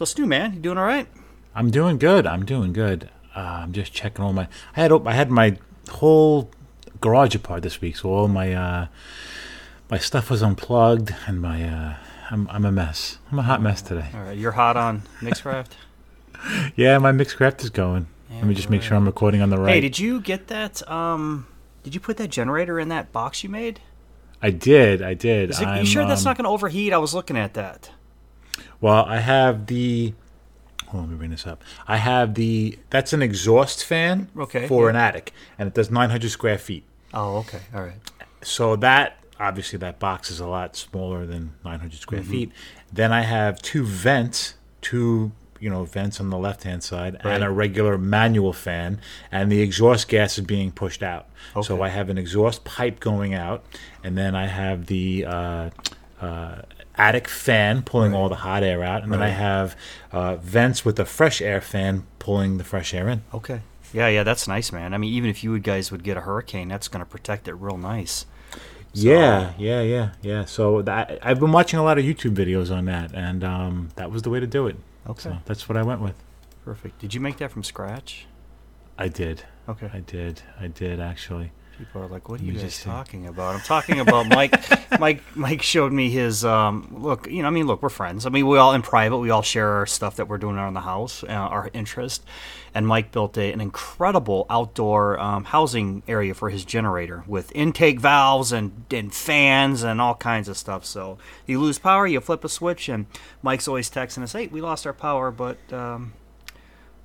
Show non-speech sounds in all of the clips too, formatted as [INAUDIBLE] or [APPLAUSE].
So Stu, man, you doing all right? I'm doing good. I'm doing good. Uh, I'm just checking all my. I had I had my whole garage apart this week, so all my uh, my stuff was unplugged, and my uh, I'm I'm a mess. I'm a hot mess today. All right, you're hot on Mixcraft. [LAUGHS] Yeah, my Mixcraft is going. Let me just make sure I'm recording on the right. Hey, did you get that? Um, did you put that generator in that box you made? I did. I did. Is it, you sure that's um, not going to overheat? I was looking at that. Well, I have the. Hold on, let me bring this up. I have the. That's an exhaust fan Okay, for yeah. an attic, and it does 900 square feet. Oh, okay, all right. So that obviously that box is a lot smaller than 900 square Mm-hmm. feet. Then I have two vents, two you know vents on the left hand side, and a regular manual fan, and the exhaust gas is being pushed out. Okay. So I have an exhaust pipe going out, and then I have the. Uh, uh, attic fan pulling all the hot air out, and then I have uh, vents with a fresh air fan pulling the fresh air in. Okay. Yeah, yeah, that's nice, man. I mean, even if you guys would get a hurricane, that's going to protect it real nice. Yeah, yeah, yeah, yeah. So that I've been watching a lot of YouTube videos on that, and um, that was the way to do it. Okay. So that's what I went with. Perfect. Did you make that from scratch? I did. Okay. I did. I did actually. People are like, "What are you guys talking about?" I'm talking about Mike. [LAUGHS] Mike. Mike showed me his um, look. You know, I mean, look, we're friends. I mean, we all in private, we all share our stuff that we're doing around the house, uh, our interest. And Mike built a, an incredible outdoor um, housing area for his generator with intake valves and, and fans and all kinds of stuff. So you lose power, you flip a switch, and Mike's always texting us, "Hey, we lost our power, but." Um,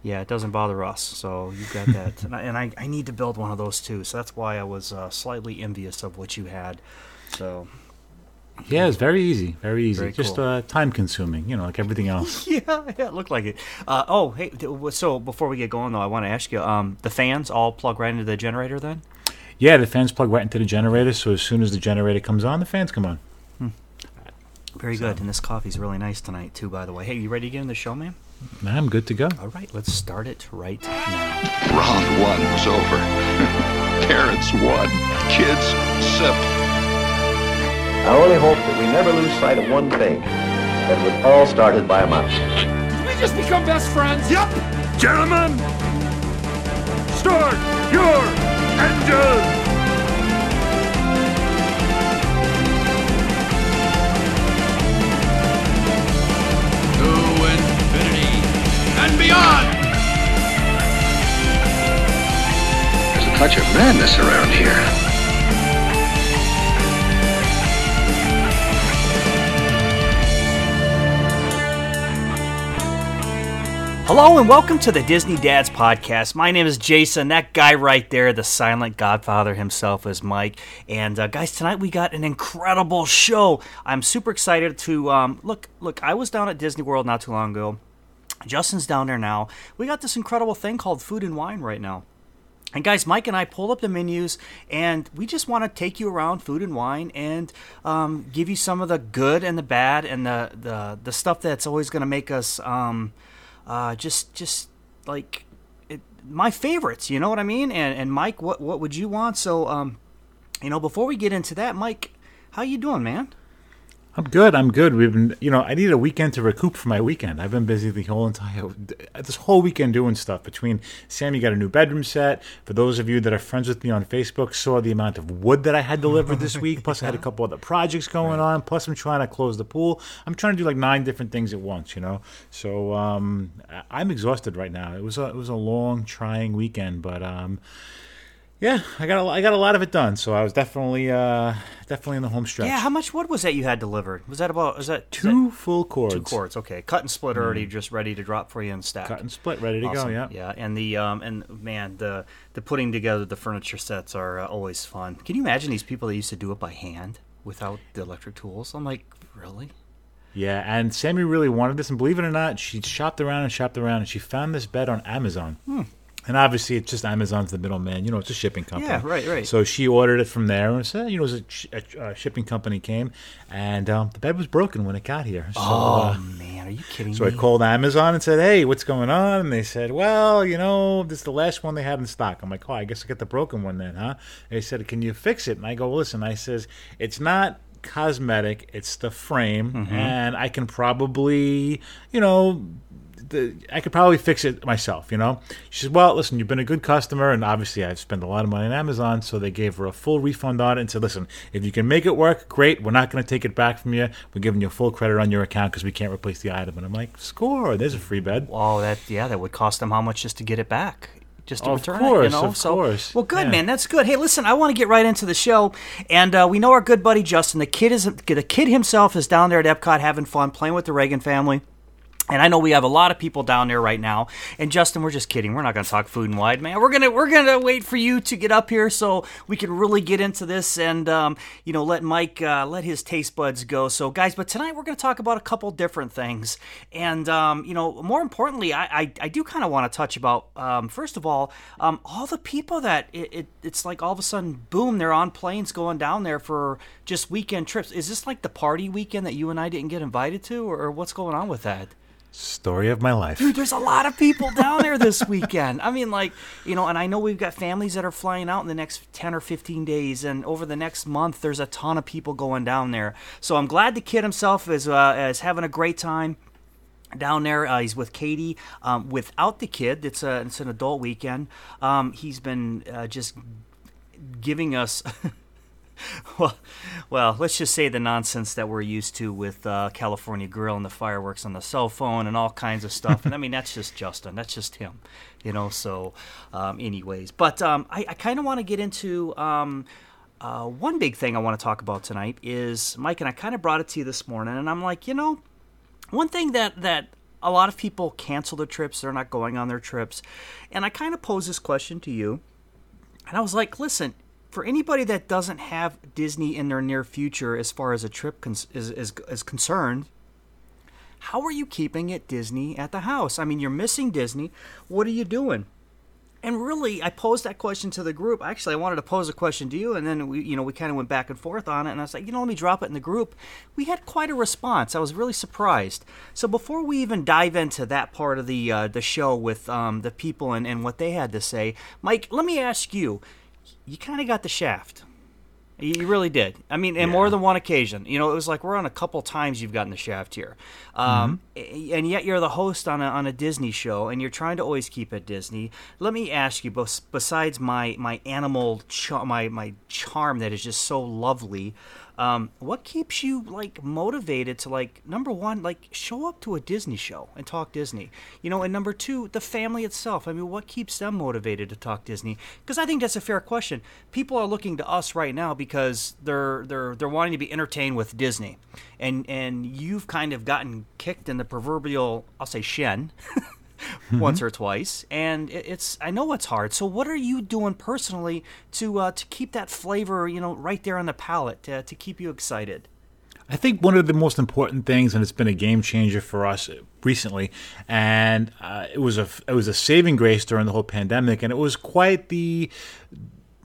yeah, it doesn't bother us. So you've got that, [LAUGHS] and, I, and I, I need to build one of those too. So that's why I was uh, slightly envious of what you had. So Yeah, it's very easy. Very easy. Very Just cool. uh, time consuming. You know, like everything else. [LAUGHS] yeah, yeah, it looked like it. Uh, oh, hey, so before we get going though, I want to ask you: um, the fans all plug right into the generator then? yeah, the fans plug right into the generator. So as soon as the generator comes on, the fans come on. Very good. And this coffee's really nice tonight too, by the way. Hey, you ready to get in the show, man? Nah, I'm good to go. All right, let's start it right now. Round one was over. [LAUGHS] Parents won. Kids sip. I only hope that we never lose sight of one thing. That it was all started by a mouse. Did We just become best friends. Yep. Gentlemen, start your engine. Beyond. There's a touch of madness around here. Hello and welcome to the Disney Dads Podcast. My name is Jason. That guy right there, the silent godfather himself, is Mike. And uh, guys, tonight we got an incredible show. I'm super excited to um, look. Look, I was down at Disney World not too long ago. Justin's down there now. We got this incredible thing called Food and Wine right now. And guys, Mike and I pulled up the menus, and we just want to take you around food and wine and um, give you some of the good and the bad and the the, the stuff that's always going to make us um, uh, just just like it, my favorites. You know what I mean? And and Mike, what what would you want? So um, you know, before we get into that, Mike, how you doing, man? I'm good. I'm good. We've been, you know, I need a weekend to recoup for my weekend. I've been busy the whole entire, this whole weekend doing stuff. Between Sammy got a new bedroom set. For those of you that are friends with me on Facebook, saw the amount of wood that I had delivered this week. Plus, I had a couple other projects going on. Plus, I'm trying to close the pool. I'm trying to do like nine different things at once. You know, so um, I'm exhausted right now. It was a, it was a long, trying weekend, but um, yeah, I got a, I got a lot of it done. So I was definitely uh, definitely in the home stretch. Yeah, how much wood was that you had delivered? Was that about? Was that Two full cords. Two cords, okay. Cut and split already, just ready to drop for you and stack. Cut and split, ready to Awesome. go. Yeah. yeah. And the um and man, the the putting together the furniture sets are uh, always fun. Can you imagine these people that used to do it by hand without the electric tools? I'm like, really? Yeah, and Sammy really wanted this, and believe it or not, she shopped around and shopped around, and she found this bed on Amazon. And obviously, it's just Amazon's the middleman. You know, it's a shipping company. Yeah, right, right. So she ordered it from there, and said, you know, it was a, a, a shipping company came, and um, the bed was broken when it got here. So, Oh uh, man, are you kidding me? so I called Amazon and said, "Hey, what's going on?" And they said, "Well, you know, this is the last one they had in stock." I'm like, "Oh, I guess I get the broken one then, huh?" They said, "Can you fix it?" And I go, "Listen," I says, "It's not cosmetic; it's the frame, Mm-hmm. and I can probably, you know, the, I could probably fix it myself, you know? She says, well, listen, you've been a good customer, and obviously I've spent a lot of money on Amazon, so they gave her a full refund on it and said, listen, if you can make it work, great. We're not going to take it back from you. We're giving you full credit on your account because we can't replace the item. And I'm like, score, there's a free bed. Oh, that yeah, that would cost them how much just to get it back? Just to Of return course, it, you know. of so, course. well, good Yeah. man. That's good. Hey, listen, I want to get right into the show, and uh, we know our good buddy Justin. The kid is the kid himself is down there at Epcot having fun playing with the Reagan family. And I know we have a lot of people down there right now. And Justin, we're just kidding. We're not going to talk food and wine, man. We're gonna we're gonna wait for you to get up here so we can really get into this and um, you know let Mike uh, let his taste buds go. So guys, but tonight we're going to talk about a couple different things. And um, you know, more importantly, I I, I do kind of want to touch about um, first of all um, all the people that it, it it's like all of a sudden boom they're on planes going down there for just weekend trips. Is this like the party weekend that you and I didn't get invited to, or, or what's going on with that? Story of my life. Dude, there's a lot of people down there this weekend. I mean, like, you know, and I know we've got families that are flying out in the next 10 or 15 days, and over the next month, there's a ton of people going down there. So I'm glad the kid himself is, uh, is having a great time down there. Uh, he's with Katie. Um, without the kid, it's, a, it's an adult weekend. Um, he's been uh, just giving us. [LAUGHS] [LAUGHS] well, well, let's just say the nonsense that we're used to with uh, California Grill and the fireworks on the cell phone and all kinds of stuff. and I mean, that's just Justin. That's just him, you know. So, um, anyways, but um, I, I kind of want to get into um, uh, one big thing I want to talk about tonight is Mike and I kind of brought it to you this morning, and I'm like, you know, one thing that that a lot of people cancel their trips; they're not going on their trips, and I kind of pose this question to you, and I was like, listen for anybody that doesn't have Disney in their near future as far as a trip cons- is, is, is concerned, how are you keeping it Disney at the house? I mean, you're missing Disney. What are you doing? And really, I posed that question to the group. Actually, I wanted to pose a question to you, and then we, you know, we kind of went back and forth on it. And I was like, you know, let me drop it in the group. We had quite a response. I was really surprised. So before we even dive into that part of the uh, the show with um, the people and, and what they had to say, Mike, let me ask you you kind of got the shaft. You really did. I mean, in more than one occasion. You know, it was like we're on a couple times you've gotten the shaft here, um, and yet you're the host on a on a Disney show, and you're trying to always keep it Disney. Let me ask you, bes- besides my my animal my my charm that is just so lovely, um, what keeps you like motivated to like number one, like show up to a Disney show and talk Disney, you know, and number two, the family itself. I mean, what keeps them motivated to talk Disney? Because I think that's a fair question. People are looking to us right now because they're they're they're wanting to be entertained with Disney, and and you've kind of gotten kicked in the proverbial, I'll say shin. [LAUGHS] [LAUGHS] once or twice, and it's I know it's hard. So what are you doing personally to uh, to keep that flavor, you know, right there on the palate to, to keep you excited? I think one of the most important things, and it's been a game changer for us recently, and uh, it was a it was a saving grace during the whole pandemic, and it was quite the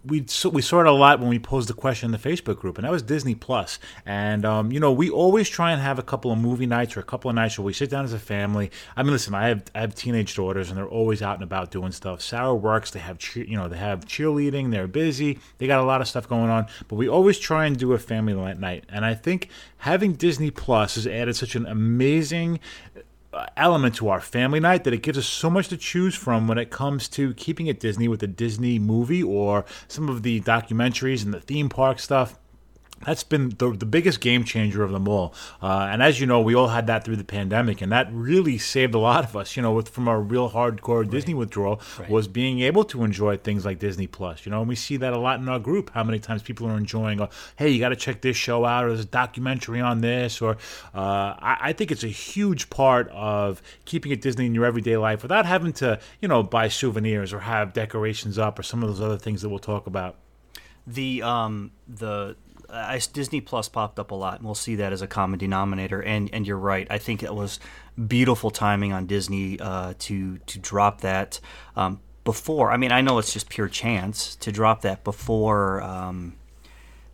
we we saw it a lot when we posed the question in the Facebook group, and that was Disney Plus. And um, you know, we always try and have a couple of movie nights or a couple of nights where we sit down as a family. I mean, listen, I have I have teenage daughters, and they're always out and about doing stuff. Sarah works; they have cheer, you know they have cheerleading. They're busy. They got a lot of stuff going on. But we always try and do a family night. And I think having Disney Plus has added such an amazing element to our family night that it gives us so much to choose from when it comes to keeping it Disney with a Disney movie or some of the documentaries and the theme park stuff. That's been the, the biggest game changer of them all. Uh, and as you know, we all had that through the pandemic, and that really saved a lot of us, you know, with, from our real hardcore Disney withdrawal, was being able to enjoy things like Disney Plus. You know, and we see that a lot in our group, how many times people are enjoying, uh, hey, you got to check this show out, or there's a documentary on this, or uh, I, I think it's a huge part of keeping it Disney in your everyday life without having to, you know, buy souvenirs or have decorations up or some of those other things that we'll talk about. The um the uh, Disney Plus popped up a lot, and we'll see that as a common denominator. And and you're right. I think it was beautiful timing on Disney uh, to to drop that um, before. I mean, I know it's just pure chance to drop that before. Um,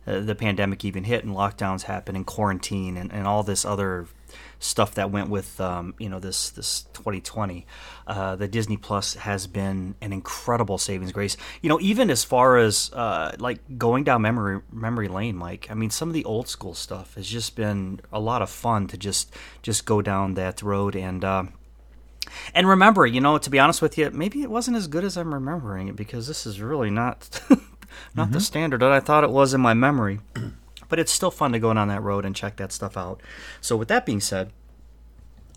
uh, the pandemic even hit and lockdowns happened and quarantine and, and all this other stuff that went with um, you know this this 2020 uh, the disney plus has been an incredible savings grace. You know even as far as uh, like going down memory memory lane mike i mean some of the old school stuff has just been a lot of fun to just just go down that road. And uh, And remember, you know, to be honest with you, maybe it wasn't as good as I'm remembering it because this is really not [LAUGHS] not the standard that I thought it was in my memory. But it's still fun to go down that road and check that stuff out. So with that being said,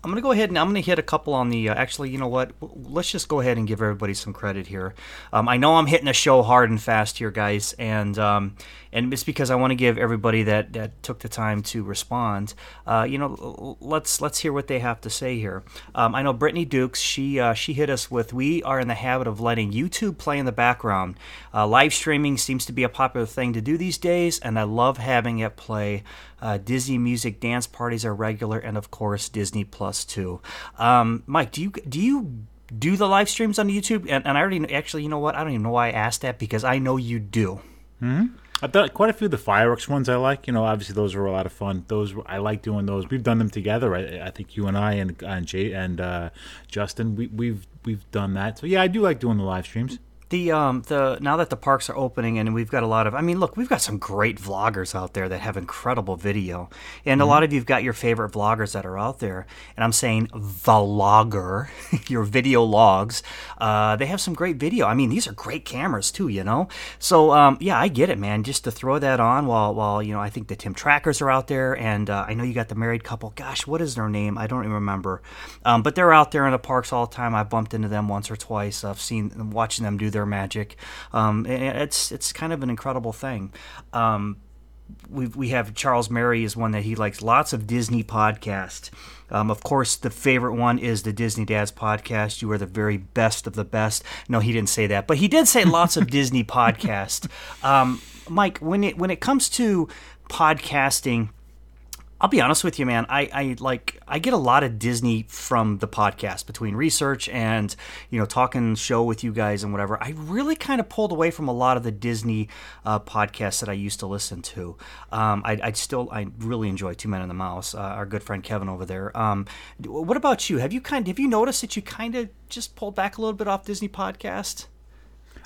I'm going to go ahead and I'm going to hit a couple on the. Uh, actually, you know what? Let's just go ahead and give everybody some credit here. Um, I know I'm hitting a show hard and fast here, guys, and um, and it's because I want to give everybody that, that took the time to respond. Uh, you know, let's let's hear what they have to say here. Um, I know Brittany Dukes. She uh, she hit us with. We are in the habit of letting YouTube play in the background. Uh, live streaming seems to be a popular thing to do these days, and I love having it play. Uh, Disney music dance parties are regular, and of course Disney Plus too. Um, Mike, do you do you do the live streams on YouTube? And, and I already actually, you know what? I don't even know why I asked that because I know you do. Hmm. I've done quite a few of the fireworks ones. I like, you know, obviously those are a lot of fun. Those I like doing those. We've done them together. I, I think you and I and and Jay and uh, Justin, we, we've we've done that. So yeah, I do like doing the live streams. The um the now that the parks are opening and we've got a lot of I mean look we've got some great vloggers out there that have incredible video. And a lot of you've got your favorite vloggers that are out there. And I'm saying vlogger [LAUGHS] your video logs uh, they have some great video. I mean these are great cameras too you know? So um, yeah I get it man. Just to throw that on while while you know I think the Tim Trackers are out there and uh, I know you got the married couple. Gosh what is their name? I don't even remember. Um, but they're out there in the parks all the time. I bumped into them once or twice. I've seen watching them do their magic. Um, it's it's kind of an incredible thing. Um, we we have Charles Mary is one that he likes. Lots of Disney podcast. Um, of course, the favorite one is the Disney Dads podcast. You are the very best of the best. No, he didn't say that, but he did say lots of [LAUGHS] Disney podcast. Um, Mike, when it when it comes to podcasting. I'll be honest with you, man. I, I like I get a lot of Disney from the podcast between research and you know talking show with you guys and whatever. I really kind of pulled away from a lot of the Disney uh, podcasts that I used to listen to. Um, I, I still I really enjoy Two Men and the Mouse. Uh, our good friend Kevin over there. Um, what about you? Have you kind have you noticed that you kind of just pulled back a little bit off Disney podcast?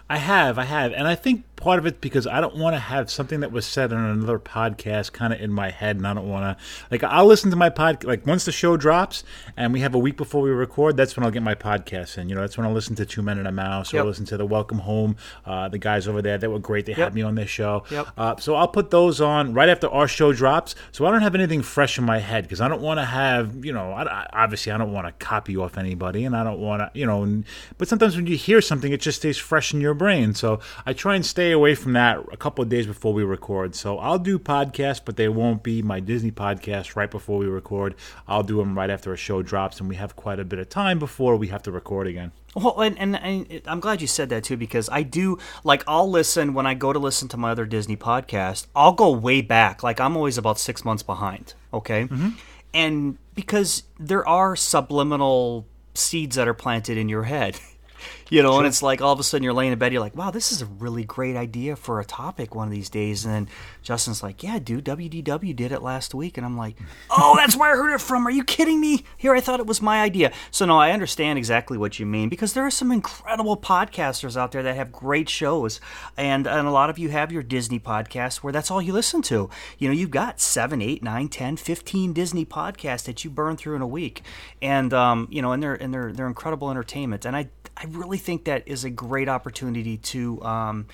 I have, I have, and I think part of it because I don't want to have something that was said on another podcast kind of in my head, and I don't want to like I'll listen to my pod like once the show drops and we have a week before we record. That's when I'll get my podcast in. You know, that's when I'll listen to Two Men and a Mouse or Yep. listen to the Welcome Home. Uh, the guys over there, that were great. They Yep. had me on their show. Yep. Uh, so I'll put those on right after our show drops. So I don't have anything fresh in my head because I don't want to have you know I, I- obviously I don't want to copy off anybody and I don't want to you know. And, but sometimes when you hear something, it just stays fresh in your brain. So I try and stay away from that a couple of days before we record. So I'll do podcasts, but they won't be my Disney podcast right before we record. I'll do them right after a show drops, and we have quite a bit of time before we have to record again. Well, and, and, and I'm glad you said that too because I do like I'll listen when I go to listen to my other Disney podcast. I'll go way back. Like I'm always about six months behind. Okay, mm-hmm. and because there are subliminal seeds that are planted in your head. [LAUGHS] You know, and it's like all of a sudden you're laying in bed, you're like, wow, this is a really great idea for a topic one of these days. And then Justin's like, yeah, dude, WDW did it last week. And I'm like, [LAUGHS] oh, that's where I heard it from. Are you kidding me? Here, I thought it was my idea. So, no, I understand exactly what you mean because there are some incredible podcasters out there that have great shows. And, and a lot of you have your Disney podcasts where that's all you listen to. You know, you've got seven, eight, nine, 10, 15 Disney podcasts that you burn through in a week. And, um, you know, and they're, and they're, they're incredible entertainment. And I, I really think that is a great opportunity to, um,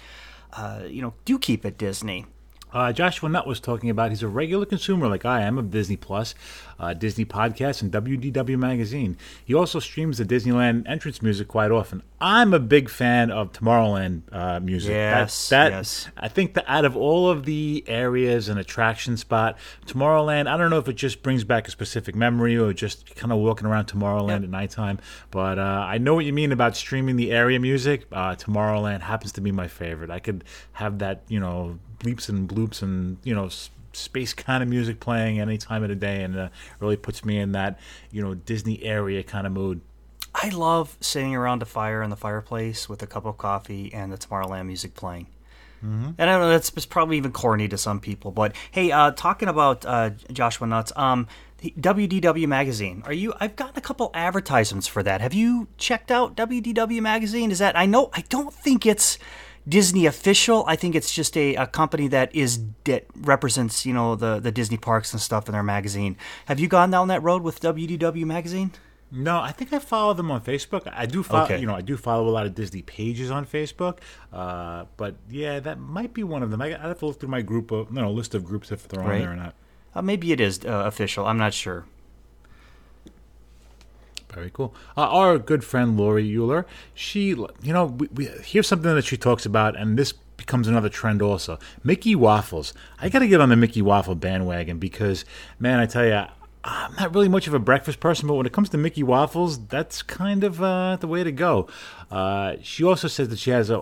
uh, you know, do keep at Disney. Uh, Joshua Nutt was talking about he's a regular consumer like I am of Disney Plus, uh, Disney Podcasts, and WDW Magazine. He also streams the Disneyland entrance music quite often. I'm a big fan of Tomorrowland uh, music. Yes, that, that, yes. I think that out of all of the areas and attraction spot, Tomorrowland, I don't know if it just brings back a specific memory or just kind of walking around Tomorrowland Yep. at nighttime, but uh, I know what you mean about streaming the area music. Uh, Tomorrowland happens to be my favorite. I could have that, you know, bleeps and bloops and, you know, space kind of music playing any time of the day and uh, really puts me in that, you know, Disney area kind of mood. I love sitting around a fire in the fireplace with a cup of coffee and the Tomorrowland music playing. And I know that's probably even corny to some people, but hey, uh, talking about uh, Joshua Nuts, um, WDW magazine. Are you? I've gotten a couple advertisements for that. Have you checked out WDW magazine? Is that I know? I don't think it's Disney official. I think it's just a, a company that is that represents you know the the Disney parks and stuff in their magazine. Have you gone down that road with WDW magazine? No, I think I follow them on Facebook. I do follow, Okay. you know, I do follow a lot of Disney pages on Facebook. Uh, but yeah, that might be one of them. I, I have to look through my group of, you know, list of groups if they're on Right. there or not. Uh, maybe it is uh, official. I'm not sure. Very cool. Uh, our good friend Lori Euler, she, you know, we, we, here's something that she talks about, and this becomes another trend also. Mickey waffles. I got to get on the Mickey waffle bandwagon because, man, I tell you, I'm not really much of a breakfast person, but when it comes to Mickey waffles, that's kind of uh, the way to go. Uh, she also says that she has a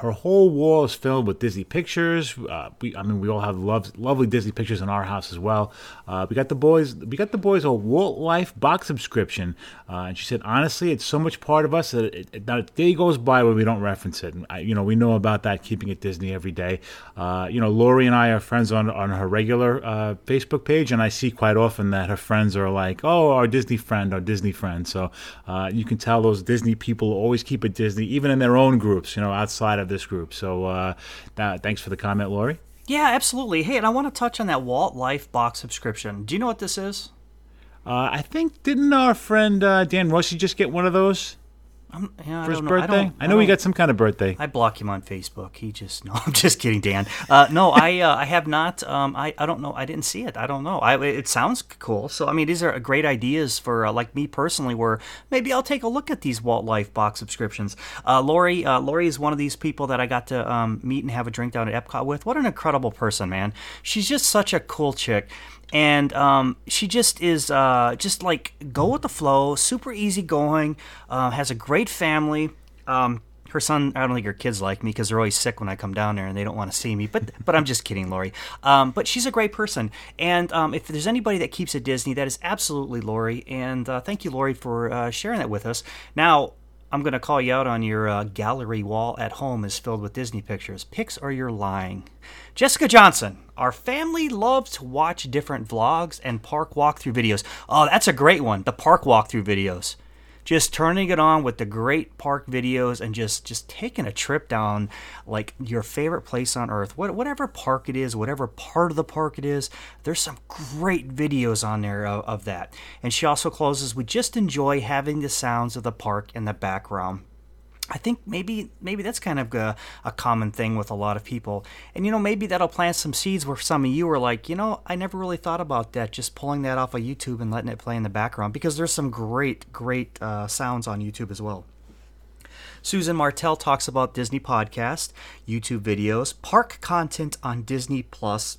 her whole wall is filled with Disney pictures. Uh, we, I mean, we all have love, lovely Disney pictures in our house as well. Uh, we got the boys. We got the boys a Walt Life box subscription, uh, and she said, honestly, it's so much part of us that it, it, not a day goes by where we don't reference it. And I, you know, we know about that keeping it Disney every day. Uh, you know, Lori and I are friends on on her regular uh, Facebook page, and I see quite often that her friends are like, "Oh, our Disney friend, our Disney friend." So uh, you can tell those Disney people always keep it Disney, even in their own groups. You know, outside of this group. So uh, that, thanks for the comment, Lori. Yeah, absolutely. Hey, and I want to touch on that Walt Life box subscription. Do you know what this is? Uh, I think didn't our friend uh, Dan Rossi just get one of those I'm, for I his know. I, birthday? don't, I know he got some kind of birthday. I block him on Facebook. He just [LAUGHS] no. I'm just kidding, Dan. Uh, no, [LAUGHS] I uh, I have not. Um, I I don't know. I didn't see it. I don't know. I it sounds cool. So I mean, these are great ideas for uh, like me personally. Where maybe I'll take a look at these Walt Life box subscriptions. Uh, Lori uh, Lori is one of these people that I got to um, meet and have a drink down at Epcot with. What an incredible person, man. She's just such a cool chick and um, she just is uh, just like go with the flow, super easygoing, uh, has a great family. Um, her son, I don't think her kids like me because they're always sick when I come down there and they don't want to see me. But but I'm just kidding, Lori. Um, but she's a great person, and um, if there's anybody that keeps it Disney, that is absolutely Lori. And uh, thank you, Lori, for uh, sharing that with us. Now. I'm going to call you out on your uh, gallery wall at home is filled with Disney pictures. Pics or you're lying. Jessica Johnson, our family loves to watch different vlogs and park walkthrough videos. Oh, that's a great one. The park walkthrough videos. Just turning it on with the great park videos and just just taking a trip down like your favorite place on earth. What, whatever park it is, whatever part of the park it is, there's some great videos on there of, of that. And she also closes, we just enjoy having the sounds of the park in the background. I think maybe maybe that's kind of a, a common thing with a lot of people, and you know maybe that'll plant some seeds where some of you are like, you know, I never really thought about that. Just pulling that off of YouTube and letting it play in the background because there's some great great uh, sounds on YouTube as well. Susan Martell talks about Disney podcast, YouTube videos, park content on Disney Plus,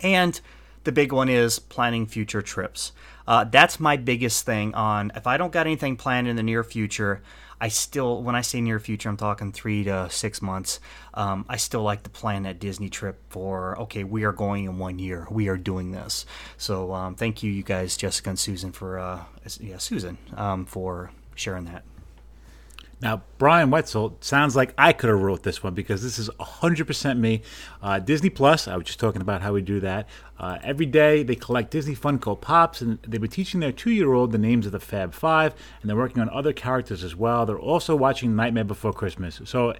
and the big one is planning future trips. Uh, that's my biggest thing on if I don't got anything planned in the near future, I still, when I say near future, I'm talking three to six months. Um, I still like to plan that Disney trip for, okay, we are going in one year. We are doing this. So um, thank you, you guys, Jessica and Susan, for, uh, yeah, Susan, um, for sharing that. Now, Brian Wetzel sounds like I could have wrote this one because this is 100% me. Uh, Disney Plus, I was just talking about how we do that. Uh, every day they collect Disney Funko Pops, and they've been teaching their two-year-old the names of the Fab Five, and they're working on other characters as well. They're also watching Nightmare Before Christmas. So,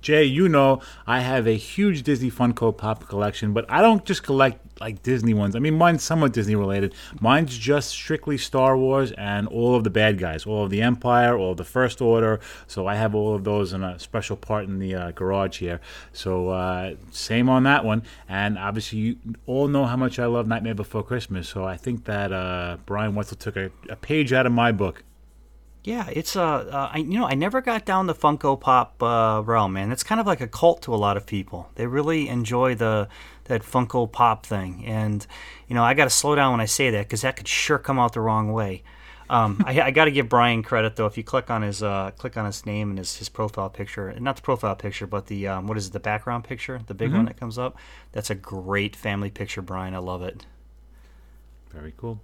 Jay, you know I have a huge Disney Funko Pop collection, but I don't just collect like Disney ones. I mean, mine's somewhat Disney related. Mine's just strictly Star Wars and all of the bad guys, all of the Empire, all of the First Order. So I have all of those in a special part in the uh, garage here. So uh, same on that one. And obviously, you all know how much I love Nightmare Before Christmas. So I think that uh, Brian Wetzel took a, a page out of my book. Yeah, it's uh, uh, I you know I never got down the Funko Pop uh, realm, man. It's kind of like a cult to a lot of people. They really enjoy the that Funko Pop thing, and you know I got to slow down when I say that because that could sure come out the wrong way. Um, I, I got to give Brian credit though. If you click on his uh, click on his name and his, his profile picture, not the profile picture, but the um, what is it, the background picture, the big one that comes up. That's a great family picture, Brian. I love it. Very cool.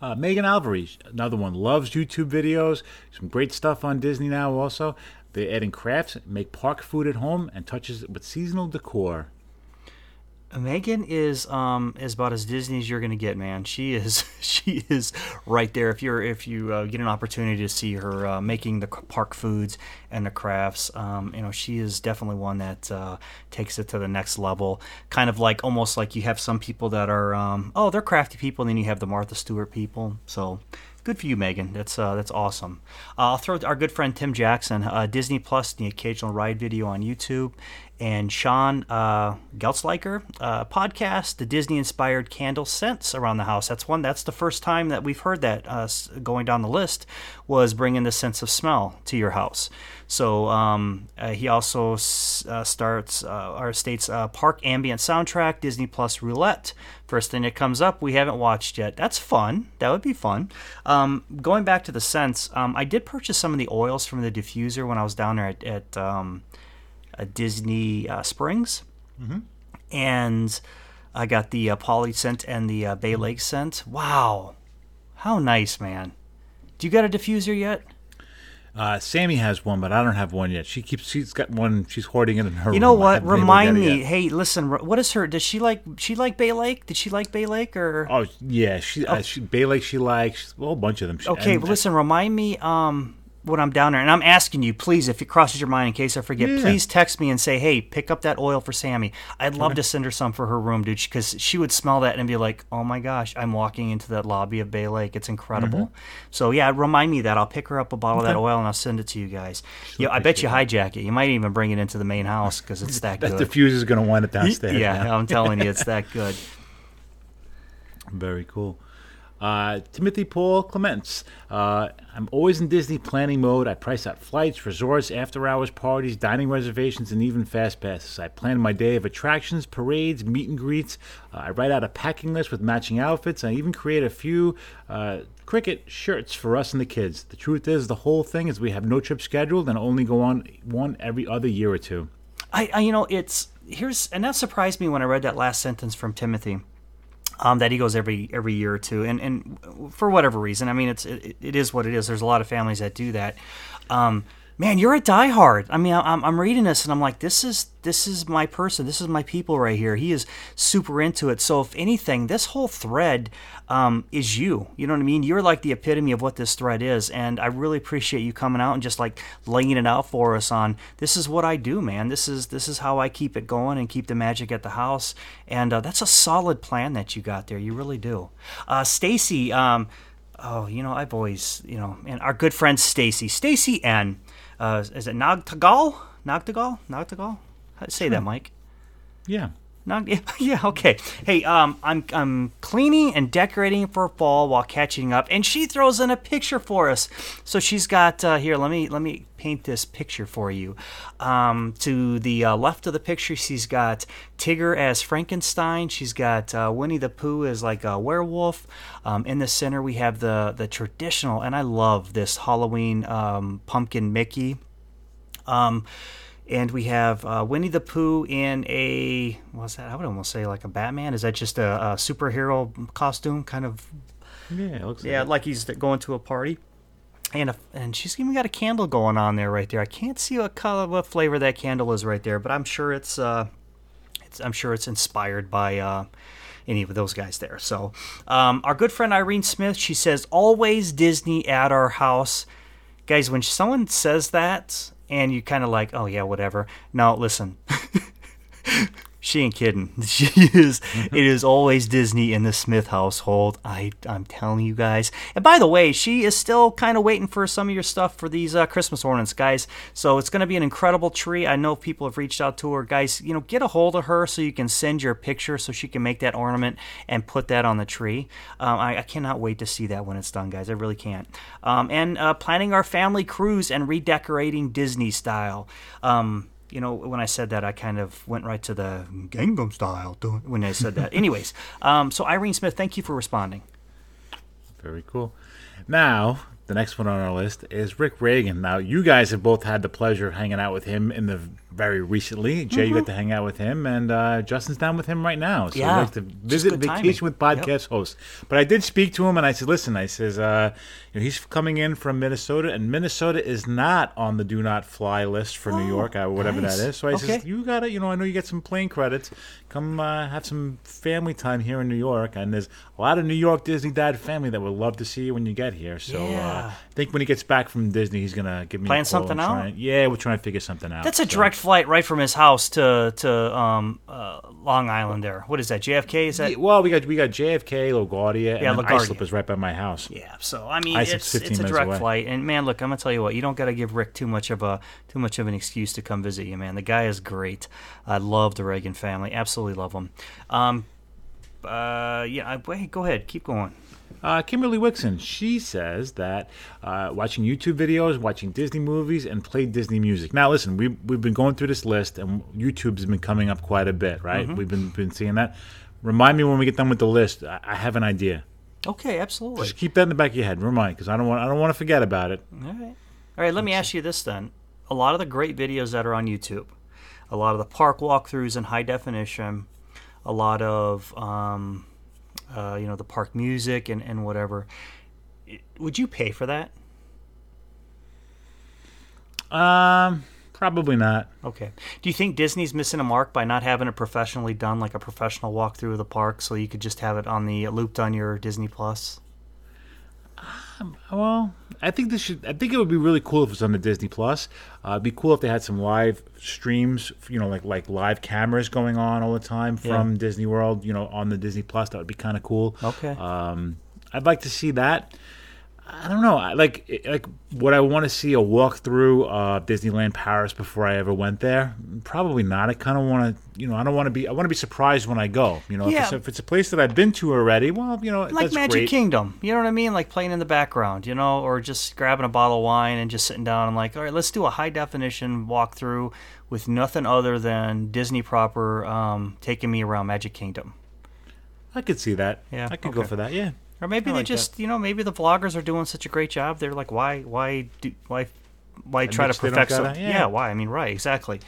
Uh, Megan Alvarez, another one, loves YouTube videos. Some great stuff on Disney now also. They add in crafts, make park food at home, and touches it with seasonal decor. Megan is um is about as Disney as you're gonna get, man. She is [LAUGHS] she is right there. If you're if you uh, get an opportunity to see her uh, making the park foods and the crafts, um, you know she is definitely one that uh, takes it to the next level. Kind of like almost like you have some people that are um, oh they're crafty people, and then you have the Martha Stewart people. So good for you, Megan. That's uh, that's awesome. Uh, I'll throw our good friend Tim Jackson, uh, Disney Plus, the occasional ride video on YouTube, and Sean uh, uh, podcast, the Disney-inspired candle scents around the house. That's one. That's the first time that we've heard that uh, going down the list was bringing the sense of smell to your house. So um, uh, he also s- uh, starts uh, or states uh, park ambient soundtrack Disney Plus roulette. First thing that comes up, we haven't watched yet. That's fun. That would be fun. Um, going back to the scents, um, I did purchase some of the oils from the diffuser when I was down there at, at um, Disney uh, Springs, and I got the uh, Poly scent and the uh, Bay Lake scent. Wow, how nice, man! Do you got a diffuser yet? Uh, Sammy has one, but I don't have one yet. She keeps she's got one. She's hoarding it in her. You know room. What? haven't been able to Remind me. Hey, listen. What is her? Does she like? She like Bay Lake? Did she like Bay Lake or? Oh yeah, she, uh, she Bay Lake. She likes a whole bunch of them. She- Okay, listen. Remind me. Um, when I'm down there, and I'm asking you, please, if it crosses your mind, in case I forget, Yeah. please text me and say, "Hey, pick up that oil for Sammy." I'd love to send her some for her room, dude, because she would smell that and be like, "Oh my gosh, I'm walking into that lobby of Bay Lake. It's incredible." So yeah, remind me that I'll pick her up a bottle of that Mm-hmm. Oil and I'll send it to you guys. Yeah, I bet you hijack it. You might even bring it into the main house because it's that [LAUGHS] that good. diffuser is going to wind it downstairs. [LAUGHS] yeah, now. I'm telling you, it's [LAUGHS] that good. Very cool. Uh, Timothy Paul Clements. Uh, I'm always in Disney planning mode. I price out flights, resorts, after hours parties, dining reservations, and even fast passes. I plan my day of attractions, parades, meet and greets. Uh, I write out a packing list with matching outfits. I even create a few uh, Cricut shirts for us and the kids. The truth is, the whole thing is we have no trip scheduled and only go on one every other year or two. I, I you know it's here's and that surprised me when I read that last sentence from Timothy. Um, that he goes every every year or two, and and for whatever reason, I mean, it's it, it is what it is. There's a lot of families that do that. Um, man, you're a diehard. I mean, I'm, I'm reading this and I'm like, this is this is my person. This is my people right here. He is super into it. So if anything, this whole thread um, is you. You know what I mean? You're like the epitome of what this thread is, and I really appreciate you coming out and just like laying it out for us on this is what I do, man. This is this is how I keep it going and keep the magic at the house. And uh, that's a solid plan that you got there. You really do. Uh, Stacy. Um, oh, you know, I've always, you know, and our good friend Stacy, Stacy N. Uh, is it Nagtagal? Nagtagal? Nagtagal? How do you say that, Mike? Yeah. Nag- [LAUGHS] yeah, okay. Hey, um, I'm I'm cleaning and decorating for fall while catching up, and she throws in a picture for us. So she's got uh, here. Let me let me paint this picture for you. Um, to the uh, left of the picture, she's got Tigger as Frankenstein. She's got uh, Winnie the Pooh as like a werewolf. Um, in the center, we have the the traditional, and I love this Halloween um, pumpkin Mickey. Um, and we have uh, Winnie the Pooh in a what's that? I would almost say like a Batman. Is that just a, a superhero costume, kind of? Yeah, it looks Yeah, like like he's going to a party. And a, and she's even got a candle going on there right there. I can't see what color, what flavor that candle is right there, but I'm sure it's uh, it's I'm sure it's inspired by uh, any of those guys there. So, um, our good friend Irene Smith, she says always Disney at our house, guys. When someone says that, and you kind of like, oh yeah, whatever. Now listen. She ain't kidding. [LAUGHS] She is. It is always Disney in the Smith household. I I'm telling you guys. And by the way, she is still kind of waiting for some of your stuff for these uh, Christmas ornaments, guys. So it's going to be an incredible tree. I know people have reached out to her, guys. You know, get a hold of her so you can send your picture so she can make that ornament and put that on the tree. Um, I, I cannot wait to see that when it's done, guys. I really can't. Um, and uh, planning our family cruise and redecorating Disney style. Um, you know, when I said that, I kind of went right to the Gangnam style when I said that. Anyways, [LAUGHS] um, so Irene Smith, thank you for responding. Very cool. Now, the next one on our list is Rick Reagan. Now, you guys have both had the pleasure of hanging out with him in the very recently. Jay, you got to hang out with him, and uh, Justin's down with him right now. So Mm-hmm. Yeah. he likes to visit vacation timing. with podcast hosts. But I did speak to him, and I said, "Listen, I says, uh, you know, he's coming in from Minnesota, and Minnesota is not on the do not fly list for New York, or whatever Oh, nice. that is. So I says, you got to, you know, I know you get some plane credits. Come uh, have some family time here in New York, and there's a lot of New York Disney Dad family that would love to see you when you get here. So Yeah. Uh, I think when he gets back from Disney, he's gonna give me a Plan something out? yeah, we're trying to figure something out. That's a So- direct flight right from his house to to um, uh, Long Island. There, what is that? JFK? Is that? Yeah, well, we got we got JFK, LaGuardia, Yeah, and LaGuardia. Islip is right by my house. Yeah, so I mean, Islip's it's 15 it's a direct away. flight, and man, look, I'm gonna tell you what, you don't gotta give Rick too much of a too much of an excuse to come visit you, man. The guy is great. I love the Reagan family, absolutely love them. Um, uh, yeah, I, wait, go ahead, keep going. Uh, Kimberly Wixon, she says that uh, watching YouTube videos, watching Disney movies, and play Disney music. Now, listen, we we've been going through this list, and YouTube's been coming up quite a bit, right? Mm-hmm. We've been been seeing that. Remind me when we get done with the list. I, I have an idea. Okay, absolutely. Just keep that in the back of your head. Remind, because I don't want I don't want to forget about it. All right. All right, let me ask you this then. A lot of the great videos that are on YouTube, a lot of the park walkthroughs in high definition, a lot of, um, uh, you know, the park music and, and whatever. Would you pay for that? Um, probably not. Okay. Do you think Disney's missing a mark by not having it professionally done, like a professional walkthrough of the park, so you could just have it on the looped on your Disney Plus? Well, I think this should. I think it would be really cool if it was on the Disney Plus. Uh, it'd be cool if they had some live streams, you know, like like live cameras going on all the time from Disney World, you know, on the Disney Plus. That would be kind of cool. Okay. Um, I'd like to see that. I don't know. I like like would I want to see a walkthrough of Disneyland Paris before I ever went there? Probably not. I kind of want to, you know, I don't want to be. I want to be surprised when I go. You know, if, it's, if it's a place that I've been to already, well, you know, like Magic great. Kingdom. You know what I mean? Like playing in the background, you know, or just grabbing a bottle of wine and just sitting down and like, all right, let's do a high definition walkthrough with nothing other than Disney proper um, taking me around Magic Kingdom. I could see that. Yeah, I could go for that. Yeah. Or maybe I they like just, you know, maybe the vloggers are doing such a great job. They're like, why, why do, why, why try to niche they don't perfect? some- gotta- yeah. yeah. why? I mean, right, exactly.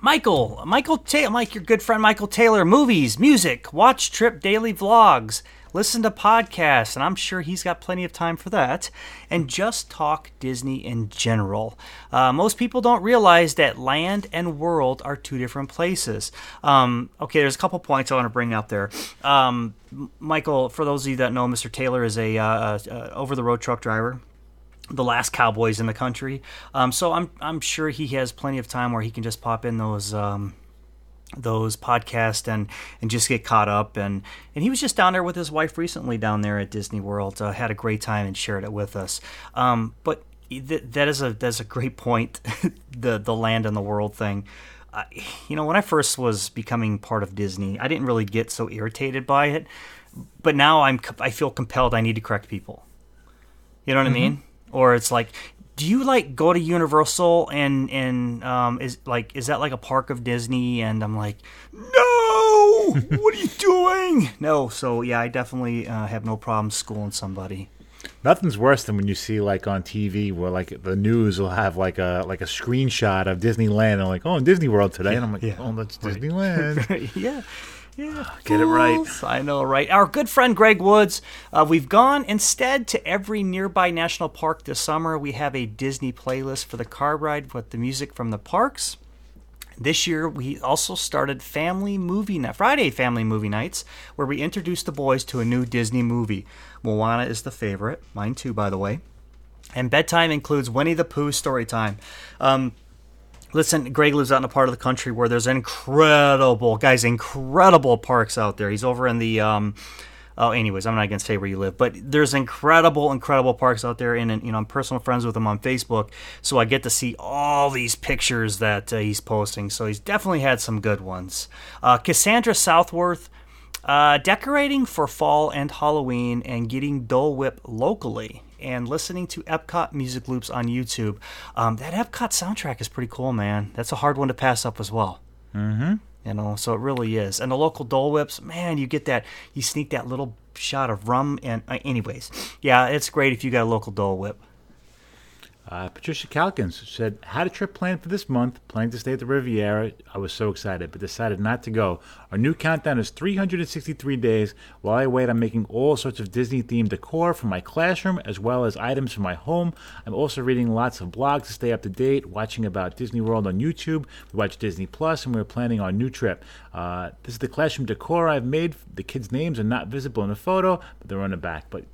Michael, Michael Taylor, Mike, your good friend Michael Taylor. Movies, music, watch trip, daily vlogs, listen to podcasts, and I'm sure he's got plenty of time for that. And just talk Disney in general. Uh, most people don't realize that land and world are two different places. Um, okay, there's a couple points I want to bring up there. Um, Michael, for those of you that know, Mr. Taylor is a uh, uh, over-the-road truck driver the last cowboys in the country. Um, so I'm I'm sure he has plenty of time where he can just pop in those um, those podcasts and and just get caught up and and he was just down there with his wife recently down there at Disney World. Uh, had a great time and shared it with us. Um, but th- that is a that's a great point. [LAUGHS] the the land and the world thing. Uh, you know, when I first was becoming part of Disney, I didn't really get so irritated by it. But now I'm I feel compelled. I need to correct people. You know what I mean? Or it's like, do you like go to Universal and and um, is like is that like a park of Disney? And I'm like, no, what are you doing? No, so yeah, I definitely uh, have no problem schooling somebody. Nothing's worse than when you see like on TV where like the news will have like a like a screenshot of Disneyland and like oh in Disney World today and I'm like Yeah. oh that's Disneyland. [LAUGHS] yeah. Yeah, Get it right. I know, right? Our good friend Greg Woods. Uh, we've gone instead to every nearby national park this summer. We have a Disney playlist for the car ride with the music from the parks. This year, we also started Family Movie Night, Friday Family Movie Nights, where we introduce the boys to a new Disney movie. Moana is the favorite, mine too, by the way. And bedtime includes Winnie the Pooh story time. Um, listen, Greg lives out in a part of the country where there's incredible, guys, incredible parks out there. He's over in the. Um, Oh, anyways, I'm not gonna say where you live, but there's incredible, incredible parks out there, and and, you know I'm personal friends with him on Facebook, so I get to see all these pictures that uh, he's posting. So he's definitely had some good ones. Uh, Cassandra Southworth, uh, decorating for fall and Halloween, and getting Dole Whip locally, and listening to Epcot music loops on YouTube. Um, that Epcot soundtrack is pretty cool, man. That's a hard one to pass up as well. Mm-hmm. You know, so it really is. And the local Dole Whips, man, you get that, you sneak that little shot of rum. And, uh, anyways, yeah, it's great if you got a local Dole Whip. Uh, Patricia Calkins said, Had a trip planned for this month, planning to stay at the Riviera. I was so excited, but decided not to go. Our new countdown is 363 days. While I wait, I'm making all sorts of Disney themed decor for my classroom as well as items for my home. I'm also reading lots of blogs to stay up to date, watching about Disney World on YouTube. We watch Disney Plus, and we're planning our new trip. Uh, this is the classroom decor I've made. The kids' names are not visible in the photo, but they're on the back. But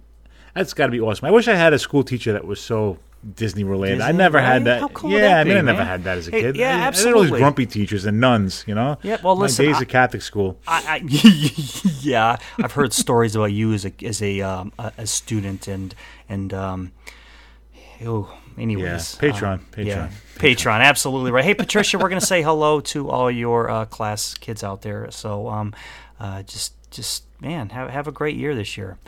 That's got to be awesome. I wish I had a school teacher that was so Disney related. I never had that. How cool yeah, that I mean, be, I never man? had that as a Hey, kid. yeah, I, I had all these grumpy teachers and nuns. You know. Yeah, well, listen, My days I- at Catholic school. I, I [LAUGHS] yeah, I've heard stories about you as a as a um, a, a student and and um, oh, anyways, Yeah, Patreon, um, Patreon, yeah, Patreon, absolutely right. Hey, Patricia, we're gonna say hello to all your uh, class kids out there. So, um, uh, just just man, have have a great year this year.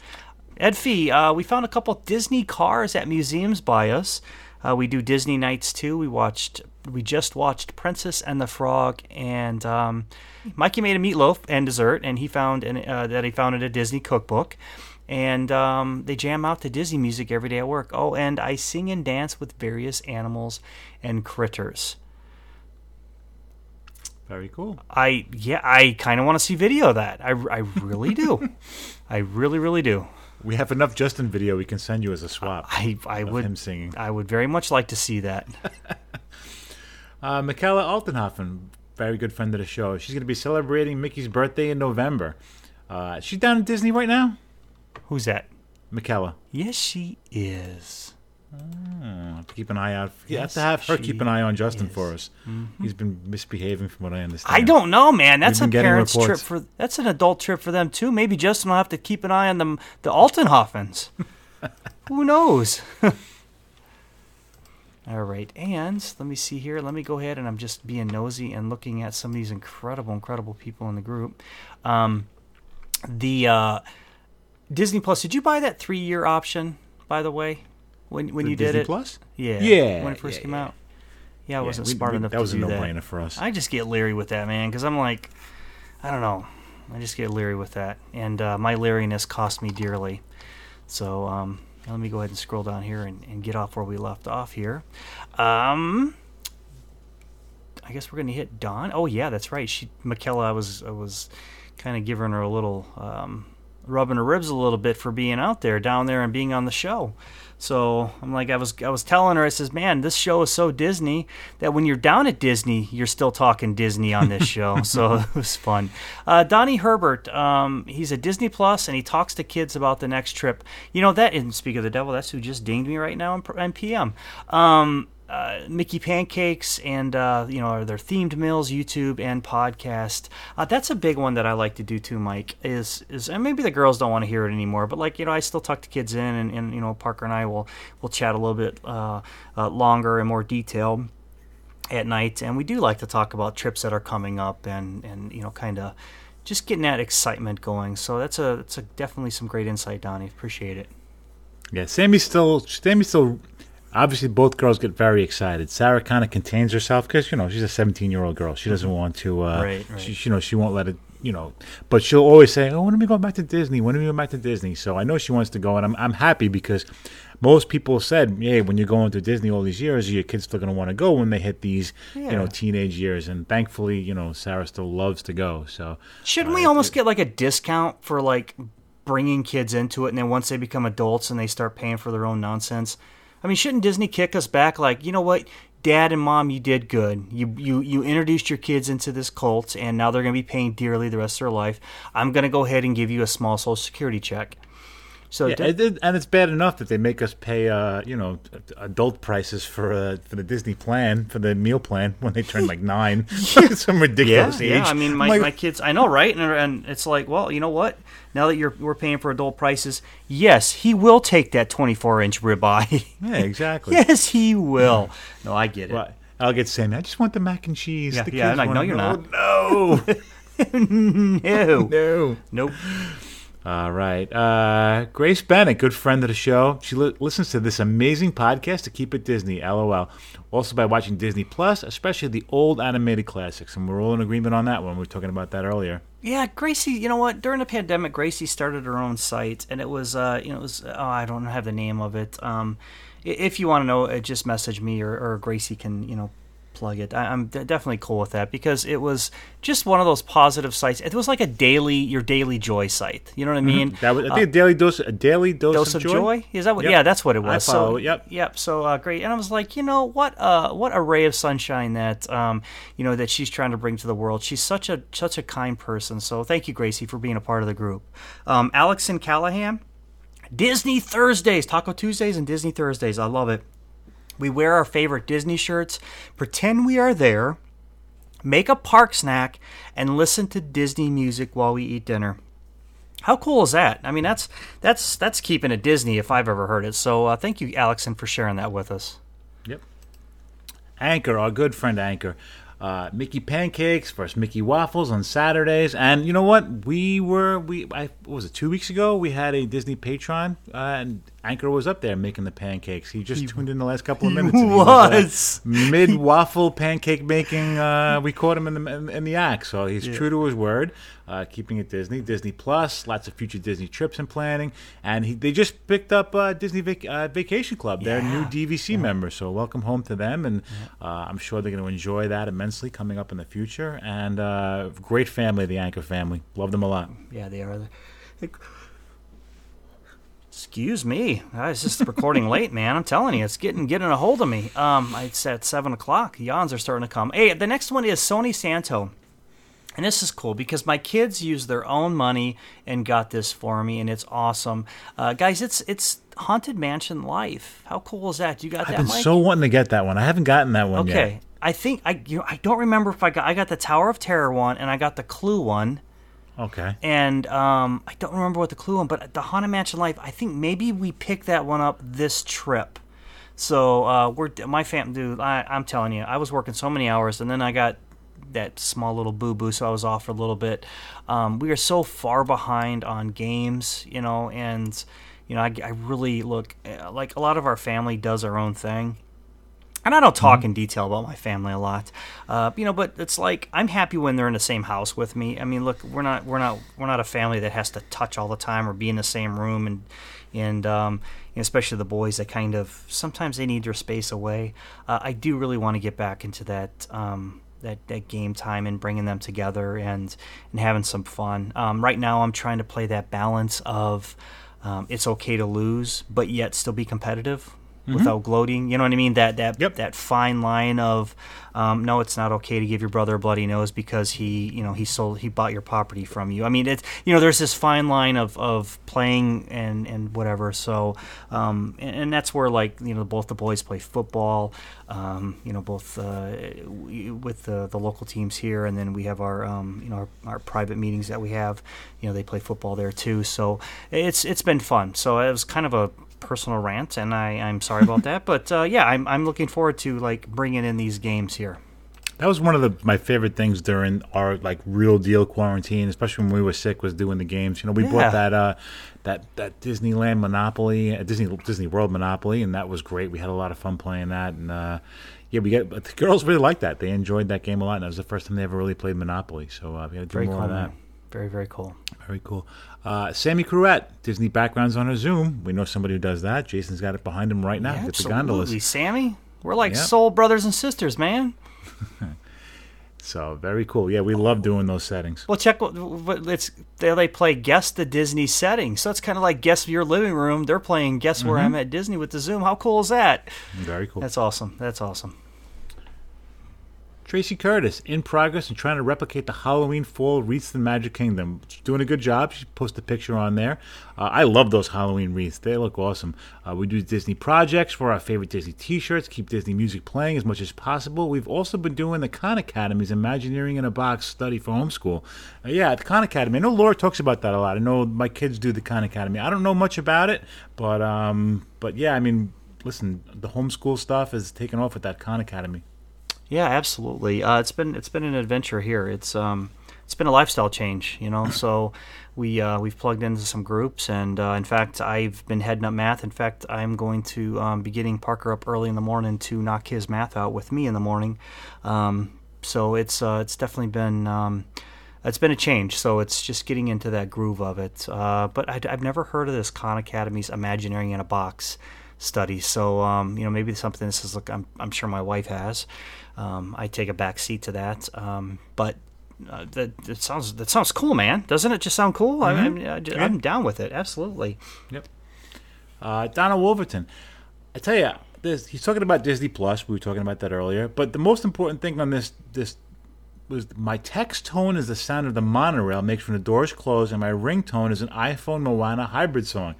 Ed Fee, uh, we found a couple Disney cars at museums by us. Uh, we do Disney nights too. We watched, we just watched Princess and the Frog, and um, Mikey made a meatloaf and dessert, and he found an, uh, that he found in a Disney cookbook. And um, they jam out to Disney music every day at work. Oh, and I sing and dance with various animals and critters. Very cool. I yeah, I kind of want to see video of that. I, I really do. [LAUGHS] I really really do. We have enough Justin video we can send you as a swap. I I would him singing. I would very much like to see that. [LAUGHS] Uh, Michaela Altenhofen, very good friend of the show. She's going to be celebrating Mickey's birthday in November. Uh, she's down at Disney right now. Who's that? Michaela. Yes, she is. To keep an eye out. You have to have her keep an eye on Justin is. for us. He's been misbehaving, from what I understand. I don't know, man. That's a parent's trip for. That's an adult trip for them too. Maybe Justin will have to keep an eye on them, the Altenhoffens. [LAUGHS] Who knows? [LAUGHS] All right, and let me see here. Let me go ahead and I'm just being nosy and looking at some of these incredible, incredible people in the group. Um, the uh, Disney Plus. Did you buy that three year option? By the way, when when you did it, Plus? yeah, Yeah, when it first yeah, came yeah. out. Yeah, I wasn't we- smart we- enough that to was a no-brainer that. for us. I just get leery with that, man, because I'm like, I don't know. I just get leery with that, and uh, my leeriness cost me dearly. So um, let me go ahead and scroll down here and, and get off where we left off here. Um, I guess we're gonna hit Dawn. Oh yeah, that's right. She Michaela, I was I was kind of giving her a little um, rubbing her ribs a little bit for being out there, down there, and being on the show. So I'm like, I was, I was telling her, I says, man, this show is so Disney that when you're down at Disney, you're still talking Disney on this show. [LAUGHS] so it was fun. Uh, Donnie Herbert, um, he's a Disney Plus, and he talks to kids about the next trip. You know that, and speak of the devil, that's who just dinged me right now on, on PM. Um, uh, Mickey Pancakes and uh, you know their themed meals, YouTube and podcast. Uh, that's a big one that I like to do too, Mike. Is is and maybe the girls don't want to hear it anymore, but like you know I still tuck the kids in, and, and you know Parker and I will will chat a little bit uh, uh, longer and more detail at night, and we do like to talk about trips that are coming up and and you know kind of just getting that excitement going. So that's a that's a definitely some great insight, Donnie. Appreciate it. Yeah, Sammy's still. Sammy's still. Obviously, both girls get very excited. Sarah kind of contains herself because you know she's a 17 year old girl. She doesn't want to. Uh, Right, right. She, you know, she won't let it. You know, but she'll always say, "Oh, when are we going back to Disney? When are we going back to Disney?" So I know she wants to go, and I'm I'm happy because most people said, "Hey, when you're going to Disney all these years, your kids still going to want to go when they hit these, you know, teenage years." And thankfully, you know, Sarah still loves to go. So Shouldn't uh, we it- almost get like a discount for like bringing kids into it, and then once they become adults and they start paying for their own nonsense? I mean, shouldn't Disney kick us back? Like, you know what, Dad and Mom, you did good. You you you introduced your kids into this cult, and now they're going to be paying dearly the rest of their life. I'm going to go ahead and give you a small Social Security check. So Yeah, it and it's bad enough that they make us pay, uh, you know, adult prices for uh, for the Disney plan for the meal plan when they turn like nine, [LAUGHS] [LAUGHS] some yeah, ridiculous age. yeah. I mean, my, like, my kids, I know, right? And, and it's like, well, you know what? Now that you're we're paying for adult prices, yes, he will take that 24 inch ribeye. yeah, exactly. [LAUGHS] yes, he will. No, I get it. Right. I'll get Sammy. I just want the mac and cheese. Yeah, the yeah, kids I'm like, no, you're not. No, No, no. nope. All right. Uh, Grace Bennett, good friend of the show. She li- listens to this amazing podcast to keep it Disney. LOL. Also by watching Disney Plus, especially the old animated classics, and we're all in agreement on that one. We were talking about that earlier. Yeah, Gracie. You know what? During the pandemic, Gracie started her own site, and it was, uh, you know, it was. Oh, I don't have the name of it. Um, if you want to know, uh, just message me, or, or Gracie can, you know, plug it. I, I'm de- definitely cool with that because it was just one of those positive sites. It was like a daily, your daily joy site. You know what I mean? That was, I think a daily dose, a daily dose, dose of joy? Is that what? Yep. Yeah, that's what it was. so yep. yep. So uh, great, and I was like, you know what? Uh, what a ray of sunshine that um, you know that she's trying to bring to the world. She's such a such a kind person. So thank you, Gracie, for being a part of the group. Um, Alex and Callahan. Disney Thursdays, Taco Tuesdays, and Disney Thursdays. I love it. We wear our favorite Disney shirts, pretend we are there, make a park snack, and listen to Disney music while we eat dinner. How cool is that? I mean, that's that's that's keeping it Disney if I've ever heard it. So uh, thank you, Alexon, for sharing that with us. Yep. Anchor, our good friend Anchor. Uh, Mickey pancakes versus Mickey waffles on Saturdays, and you know what? We were we I what was it two weeks ago? We had a Disney patron, uh, and Anchor was up there making the pancakes. He just tuned in the last couple of minutes. he was. uh, mid waffle pancake making. Uh, we caught him in the in, in the act, so he's true to his word, uh, keeping it Disney. Disney Plus, lots of future Disney trips and planning, and he, they just picked up uh, Disney Vac- uh, Vacation Club, their new DVC member. So welcome home to them, and uh, I'm sure they're going to enjoy that immensely coming up in the future. And uh, great family, the Anchor family, love them a lot. Yeah, they are. Excuse me, I was just recording late, man. I'm telling you, it's getting getting a hold of me. Um, it's at seven o'clock. Yawns are starting to come. Hey, the next one is Sony Santo. And this is cool because my kids used their own money and got this for me, and it's awesome, uh, guys. It's it's Haunted Mansion Life. How cool is that? You got I've that, been Mike? so wanting to get that one. I haven't gotten that one okay. yet. Okay, I think I you know, I don't remember if I got I got the Tower of Terror one and I got the Clue one Okay. and um, I don't remember what the clue one, but the Haunted Mansion Life. I think maybe we picked that one up this trip. So uh, we're my fam, dude. I, I'm telling you, I was working so many hours, and then I got that small little boo boo, so I was off for a little bit. Um, we are so far behind on games, you know, and you know, I, I really look uh, like a lot of our family does our own thing and I don't talk in detail about my family a lot, uh, you know. But it's like I'm happy when they're in the same house with me. I mean, look, we're not we're not we're not a family that has to touch all the time or be in the same room, and and um, especially the boys that kind of sometimes they need their space away. Uh, I do really want to get back into that. Um, that, that game time and bringing them together and and having some fun. Um, right now, I'm trying to play that balance of um, it's okay to lose, but yet still be competitive without gloating. You know what I mean? That that Yep. that fine line of um, no, it's not okay to give your brother a bloody nose because he you know he sold he bought your property from you. I mean it's you know there's this fine line of, of playing and and whatever. So um, and, and that's where like you know both the boys play football. Um, you know both uh, we- with the the local teams here, and then we have our um, you know our, our private meetings that we have. You know they play football there too. So it's it's been fun. So it was kind of a personal rant, and I, I'm sorry about that. But uh, yeah, I'm, I'm looking forward to like bringing in these games here. That was one of the, my favorite things during our like real deal quarantine, especially when we were sick, was doing the games. You know, we Yeah. bought that uh, that that Disneyland Monopoly, uh, Disney Disney World Monopoly, and that was great. We had a lot of fun playing that, and uh, yeah, we get but the girls really liked that. They enjoyed that game a lot, and that was the first time they ever really played Monopoly. So uh, we had to do Very more cool. of that. Very very cool. Very cool. Uh, Sammy Cruette, Disney backgrounds on her Zoom. We know somebody who does that. Jason's got it behind him right now. Yeah, absolutely, gondolas. Sammy. We're like Yeah. soul brothers and sisters, man. [LAUGHS] So very cool. Yeah, we love doing those settings. Well, check what, what it's there. They play guess the Disney setting, so it's kind of like guess your living room. They're playing guess where I'm at Disney with the Zoom. How cool is that? Very cool. That's awesome. That's awesome. Tracy Curtis in progress and trying to replicate the Halloween fall wreaths in Magic Kingdom. She's doing a good job. She posted a picture on there. Uh, I love those Halloween wreaths. They look awesome. Uh, we do Disney projects for our favorite Disney T-shirts. Keep Disney music playing as much as possible. We've also been doing the Khan Academy's Imagineering in a Box study for homeschool. Uh, yeah, the Khan Academy. I know Laura talks about that a lot. I know my kids do the Khan Academy. I don't know much about it, but um, but yeah, I mean, listen, the homeschool stuff is taking off with that Khan Academy. Yeah, absolutely. Uh, it's been it's been an adventure here. It's um it's been a lifestyle change, you know. So we uh, we've plugged into some groups, and uh, in fact, I've been heading up math. In fact, I'm going to um, be getting Parker up early in the morning to knock his math out with me in the morning. Um, so it's uh, it's definitely been. Um, it's been a change, so it's just getting into that groove of it. Uh, but I, have never heard of this Khan Academy's Imagineering in a Box study. So um, you know, maybe something this is like I'm, I'm sure my wife has. Um, I take a back seat to that. Um, but uh, that, that sounds that sounds cool, man. Doesn't it just sound cool? I, I'm, I, I'm down with it. Absolutely. Yep. Uh, Donald Wolverton. I tell you, this, he's talking about Disney Plus. We were talking about that earlier. But the most important thing on this this was my text tone is the sound of the monorail makes when the doors close, and my ringtone is an iPhone Moana hybrid song.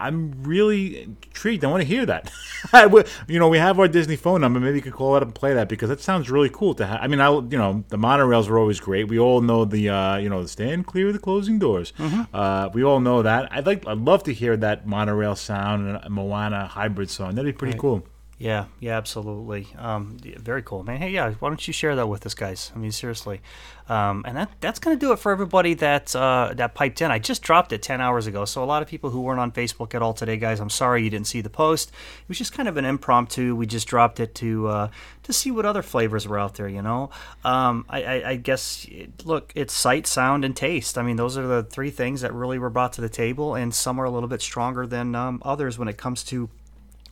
I'm really intrigued. I want to hear that. [LAUGHS] Would- you know, we have our Disney phone number. Maybe you could call it up and play that because that sounds really cool to have. I mean, I you know the monorails were always great. We all know the uh, you know stand clear of the closing doors. Uh, we all know that. I'd like I'd love to hear that monorail sound and Moana hybrid song. That'd be pretty cool. Yeah, yeah, absolutely. Um, very cool, man. Hey, yeah, why don't you share that with us, guys? I mean, seriously. Um, and that that's going to do it for everybody that uh, that piped in. I just dropped it ten hours ago, so a lot of people who weren't on Facebook at all today, guys, I'm sorry you didn't see the post. It was just kind of an impromptu. We just dropped it to uh, to see what other flavors were out there. You know, um, I, I, I guess look, it's sight, sound, and taste. I mean, those are the three things that really were brought to the table, and some are a little bit stronger than um, others when it comes to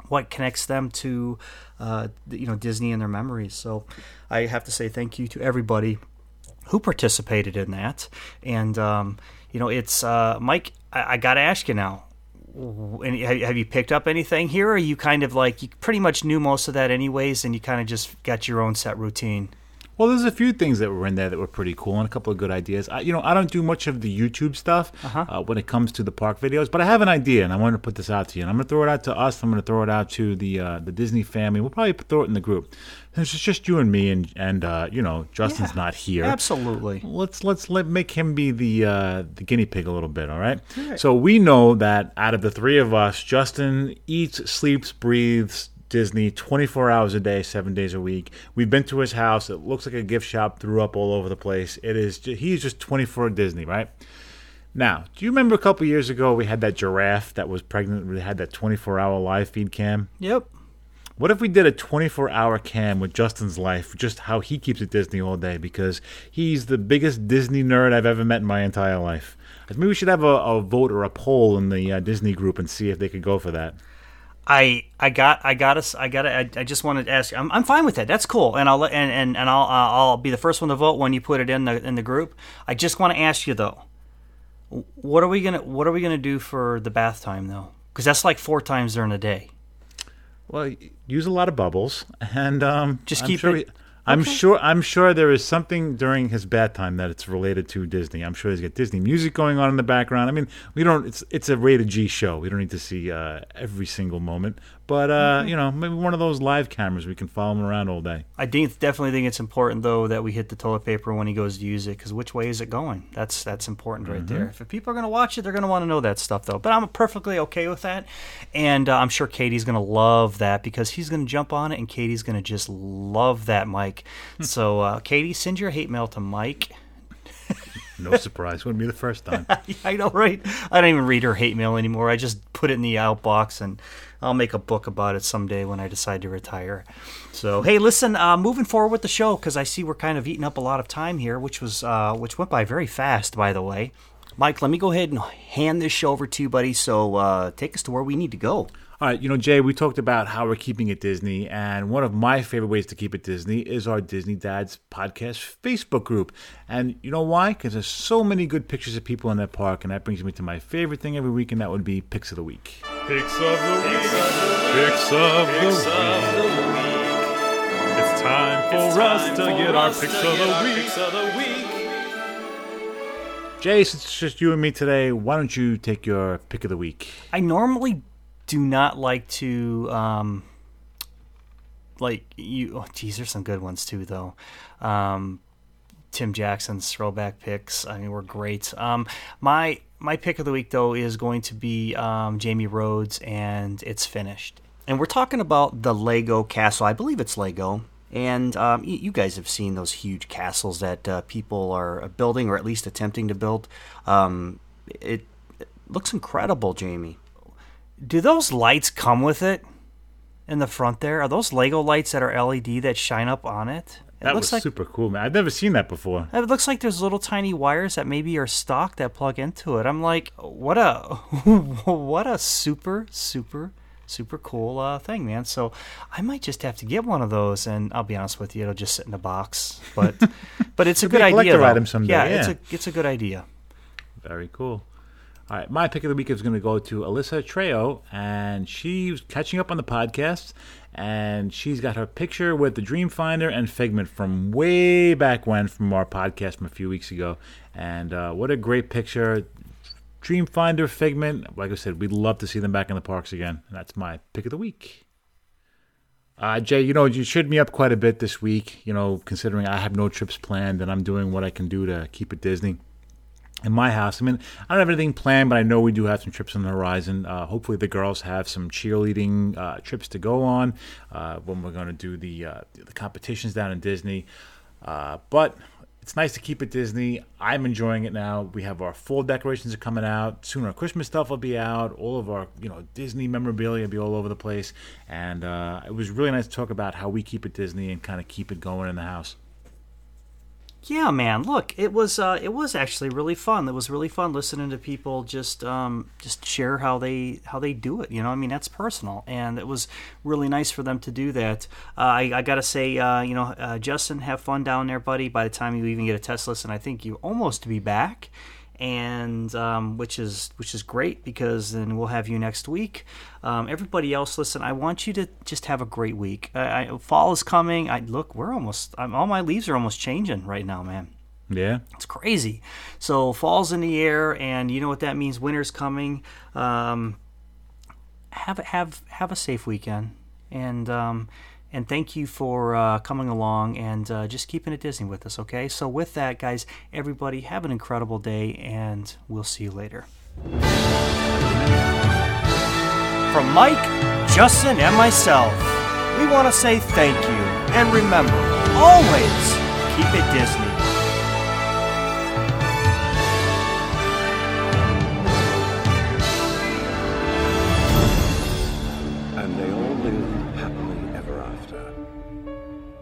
what connects them to uh, you know Disney and their memories. So I have to say thank you to everybody who participated in that. And um, you know, it's uh, Mike. I, I got to ask you now. Any, have you picked up anything here? Or are you kind of like you pretty much knew most of that anyways, and you kind of just got your own set routine? Well, there's a few things that were in there that were pretty cool and a couple of good ideas. I, you know, I don't do much of the YouTube stuff uh when it comes to the park videos, but I have an idea and I want to put this out to you. And I'm going to throw it out to us. I'm going to throw it out to the uh, the Disney family. We'll probably throw it in the group. It's just you and me, and and uh, you know, Justin's Yeah, not here. Absolutely. Let's let's let make him be the uh, the guinea pig a little bit, all right? So we know that out of the three of us, Justin eats, sleeps, breathes Disney 24 hours a day, seven days a week. We've been to his house. It looks like a gift shop. Threw up all over the place. It is. He's just 24 Disney, right? Now, do you remember a couple years ago we had that giraffe that was pregnant? We had that 24 hour live feed cam. Yep. What if we did a 24 hour cam with Justin's life, just how he keeps it Disney all day? Because he's the biggest Disney nerd I've ever met in my entire life. Maybe we should have a, a vote or a poll in the uh, Disney group and see if they could go for that. I I got I got us I got I, I just wanted to ask you. I'm, I'm fine with that. That's cool. And I'll let- and and, and I'll uh, I'll be the first one to vote when you put it in the in the group. I just want to ask you though. What are we gonna What are we gonna do for the bath time though? Because that's like four times during the day. Well, use a lot of bubbles, and um, Just keep sure it- he- I'm sure. I'm sure there is something during his bad time that it's related to Disney. I'm sure he's got Disney music going on in the background. I mean, we don't. It's it's a rated G show. We don't need to see uh, every single moment. But uh, you know, maybe one of those live cameras we can follow him around all day. I think, definitely think it's important though that we hit the toilet paper when he goes to use it because which way is it going? That's that's important right there. If people are going to watch it, they're going to want to know that stuff though. But I'm perfectly okay with that, and uh, I'm sure Katie's going to love that because he's going to jump on it, and Katie's going to just love that Mike. so uh, Katie, send your hate mail to Mike. No surprise. Wouldn't be the first time. [LAUGHS] I know, right? I don't even read her hate mail anymore. I just put it in the outbox, and I'll make a book about it someday when I decide to retire. So, hey, listen, uh, moving forward with the show because I see we're kind of eating up a lot of time here, which was uh, which went by very fast, by the way. Mike, let me go ahead and hand this show over to you, buddy. So, uh, take us to where we need to go. All right, you know, Jay, we talked about how we're keeping it Disney, and one of my favorite ways to keep it Disney is our Disney Dads podcast Facebook group. And you know why? Because there's so many good pictures of people in that park, and that brings me to my favorite thing every week, and that would be Picks of the Week. Picks of the week. Picks of the week. It's time for us to get our picks of the week. Jay, since it's just you and me today, why don't you take your pick of the week? I normally do not like to um like you oh geez there's some good ones too though. Um tim jackson's throwback picks i mean were great. Um my my pick of the week though is going to be um jamie rhodes and it's finished. And we're talking about the lego castle. I believe it's lego. And um, you guys have seen those huge castles that uh, people are building or at least attempting to build. Um, it, it looks incredible jamie do those lights come with it in the front there? Are those Lego lights that are LED that shine up on it? It That looks was like super cool, man. I've never seen that before. it looks like there's little tiny wires that maybe are stock that plug into it. I'm like, what a [LAUGHS] what a super super super cool uh, thing, man. So I might just have to get one of those, and I'll be honest with you, it'll just sit in a box. But [LAUGHS] but it's a good idea. collector though. item someday, Yeah, it's a it's a good idea. Very cool. All right, my pick of the week is going to go to Alyssa Trejo, and she's catching up on the podcast, and she's got her picture with the Dreamfinder and Figment from way back when, from our podcast from a few weeks ago, and uh, what a great picture! Dreamfinder, Figment. Like I said, we'd love to see them back in the parks again. And that's my pick of the week. Uh, Jay, you know, you cheered me up quite a bit this week, you know, considering I have no trips planned and I'm doing what I can do to keep it Disney in my house. I mean, I don't have anything planned, but I know we do have some trips on the horizon. Uh, hopefully, the girls have some cheerleading uh, trips to go on uh, when we're going to do the uh, the competitions down in Disney. Uh, but it's nice to keep it Disney. I'm enjoying it now. We have our full decorations are coming out soon. Our Christmas stuff will be out. All of our you know Disney memorabilia will be all over the place, and uh, it was really nice to talk about how we keep it Disney and kind of keep it going in the house. Yeah, man. Look, it was uh, it was actually really fun. It was really fun listening to people just um, just share how they how they do it. You know, I mean that's personal, and it was really nice for them to do that. Uh, I, I gotta say, uh, you know, uh, Justin, have fun down there, buddy. By the time you even get a test listen, I think you almost be back and um, which is which is great because then we'll have you next week. Um, everybody else, listen, I want you to just have a great week. I, I, fall is coming. I look, we're almost. I'm, all my leaves are almost changing right now, man. Yeah, it's crazy. So fall's in the air, and you know what that means. Winter's coming. Um, have have have a safe weekend, and um, and thank you for uh, coming along and uh, just keeping it Disney with us, okay? So, with that, guys, everybody have an incredible day, and we'll see you later. From Mike, Justin, and myself, we want to say thank you. And remember, always keep it Disney.